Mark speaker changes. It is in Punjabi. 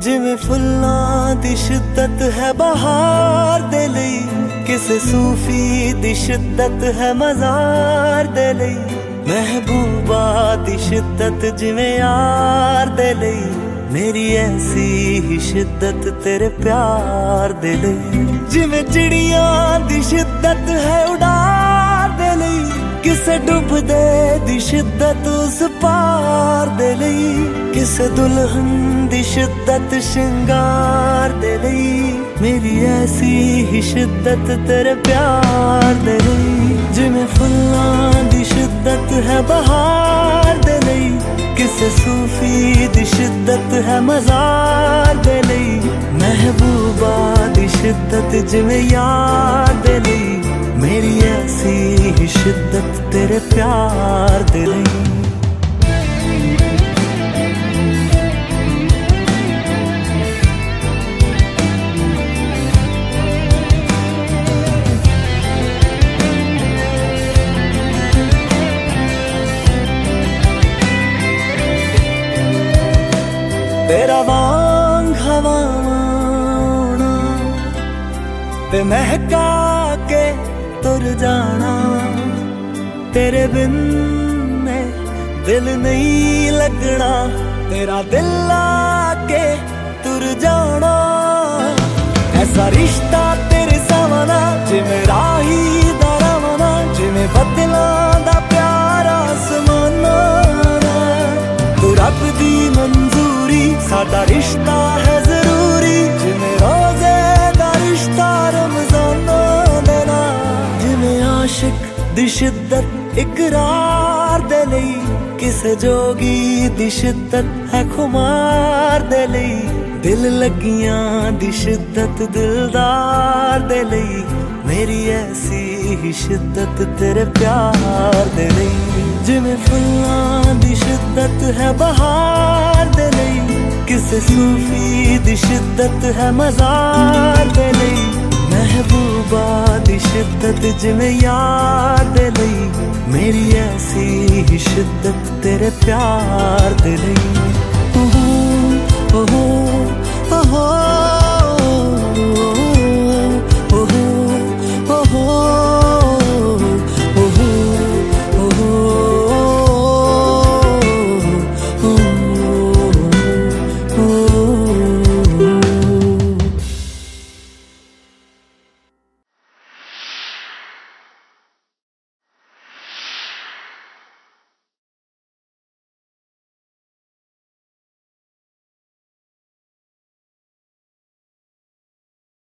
Speaker 1: ਜਿਵੇਂ ਫੁੱਲਾਂ ਦੀ ਸ਼ਿੱਦਤ ਹੈ ਬਹਾਰ ਦੇ ਲਈ, ਕਿਸੇ ਸੂਫੀ ਦੀ ਸ਼ਿੱਦਤ ਹੈ ਮਜ਼ਾਰ ਦੇ ਲਈ। ਮਹਿਬੂਬਾ ਦੀ ਸ਼ਿੱਦਤ ਜਿਵੇਂ ਯਾਰ ਦੇ ਲਈ, ਮੇਰੀ ਐਸੀ ਹੀ ਸ਼ਿੱਦਤ ਤੇਰੇ ਪਿਆਰ ਦੇ ਲਈ। ਜਿਵੇਂ ਚਿੜੀਆਂ ਦੀ ਸ਼ਿੱਦਤ ਹੈ ਉਡਾਰ ਦੇ ਲਈ, ਕਿਸੇ ਡੁੱਬਦੇ ਦੀ ਸ਼ਿੱਦਤ ਉਸ ਪਾਰ ਦੇ ਲਈ। ਕਿਸੇ ਦੁਲਹਨ ਦੀ ਸ਼ਿੱਦਤ ਸ਼ਿੰਗਾਰ ਦੇ ਲਈ, ਮੇਰੀ ਐਸੀ ਹੀ ਸ਼ਿੱਦਤ ਤੇਰੇ ਪਿਆਰ ਦੇ ਲਈ। ਜਿਵੇਂ ਫੁੱਲਾਂ ਦੀ ਸ਼ਿੱਦਤ ਹੈ ਬਹਾਰ ਦੇ ਲਈ, ਕਿਸੇ ਸੂਫੀ ਦੀ ਸ਼ਿੱਦਤ ਹੈ ਮਜ਼ਾਰ ਦੇ ਲਈ। ਮਹਿਬੂਬਾ ਦੀ ਸ਼ਿੱਦਤ ਜਿਵੇਂ ਯਾਦ ਦੇ ਲਈ, ਮੇਰੀ ਐਸੀ ਹੀ ਸ਼ਿੱਦਤ ਤੇਰੇ ਪਿਆਰ ਦੇ ਲਈ। ਤੇਰਾ ਵਾਂਗ ਹਵਾਵਾਂ ਤੇ ਮਹਿਕਾ ਕੇ ਤੁਰ ਜਾਣਾ। ਤੇਰੇ ਬਿਨ ਮੈਂ ਦਿਲ ਨਹੀਂ ਲੱਗਣਾ। ਤੇਰਾ ਦਿਲ ਲਾ ਕੇ ਤੁਰ ਜਾਣਾ। ਐਸਾ ਰਿਸ਼ਤਾ ਤੇਰੇ ਸਾਵਨਾ ਜਿਵੇਂ ਰਾਹੀ ਦਾ ਰਵਨਾ, ਜਿਵੇਂ ਬਦਲਾਂ ਦਾ ਪਿਆਰ ਆਸਮਾਨਾਂ ਤੂੰ ਰੱਬ ਦੀ ਮਨਜ਼ੂਰੀ ਸਾਡਾ ਰਿਸ਼ਤਾ ਹੈ ਜ਼ਰੂਰੀ। ਜਿਵੇਂ ਰੋਜ਼ੇ ਦਾ ਰਿਸ਼ਤਾ ਰਮਜ਼ਾਨਾਂ ਦੇ ਨਾਲ। ਜਿਵੇਂ ਆਸ਼ਿਕ ਦੀ ਸ਼ਿੱਦਤ ਇਕਰਾਰ ਦੇ ਲਈ। ਕਿਸੇ ਜੋਗੀ ਦੀ ਸ਼ਿੱਦਤ ਹੈ ਖੁਮਾਰ ਦੇ ਲਈ। ਦਿਲ ਲੱਗੀਆਂ ਦੀ ਸ਼ਿੱਦਤ ਦਿਲਦਾਰ ਦੇ ਲਈ। ਮੇਰੀ ਐਸੀ ਹੀ ਸ਼ਿੱਦਤ ਤੇਰੇ ਪਿਆਰ ਦੇ ਲਈ। ਜਿਵੇਂ ਫੁੱਲਾਂ ਦੀ ਸ਼ਿੱਦਤ ਹੈ ਬਹਾਰ से सूफी शिद्दत है मजार गई महबूबा दिशत शिद्दत याद नहीं मेरी ऐसी ही शिद्दत तेरे प्यार दे लई ओहो ओहो ओहो।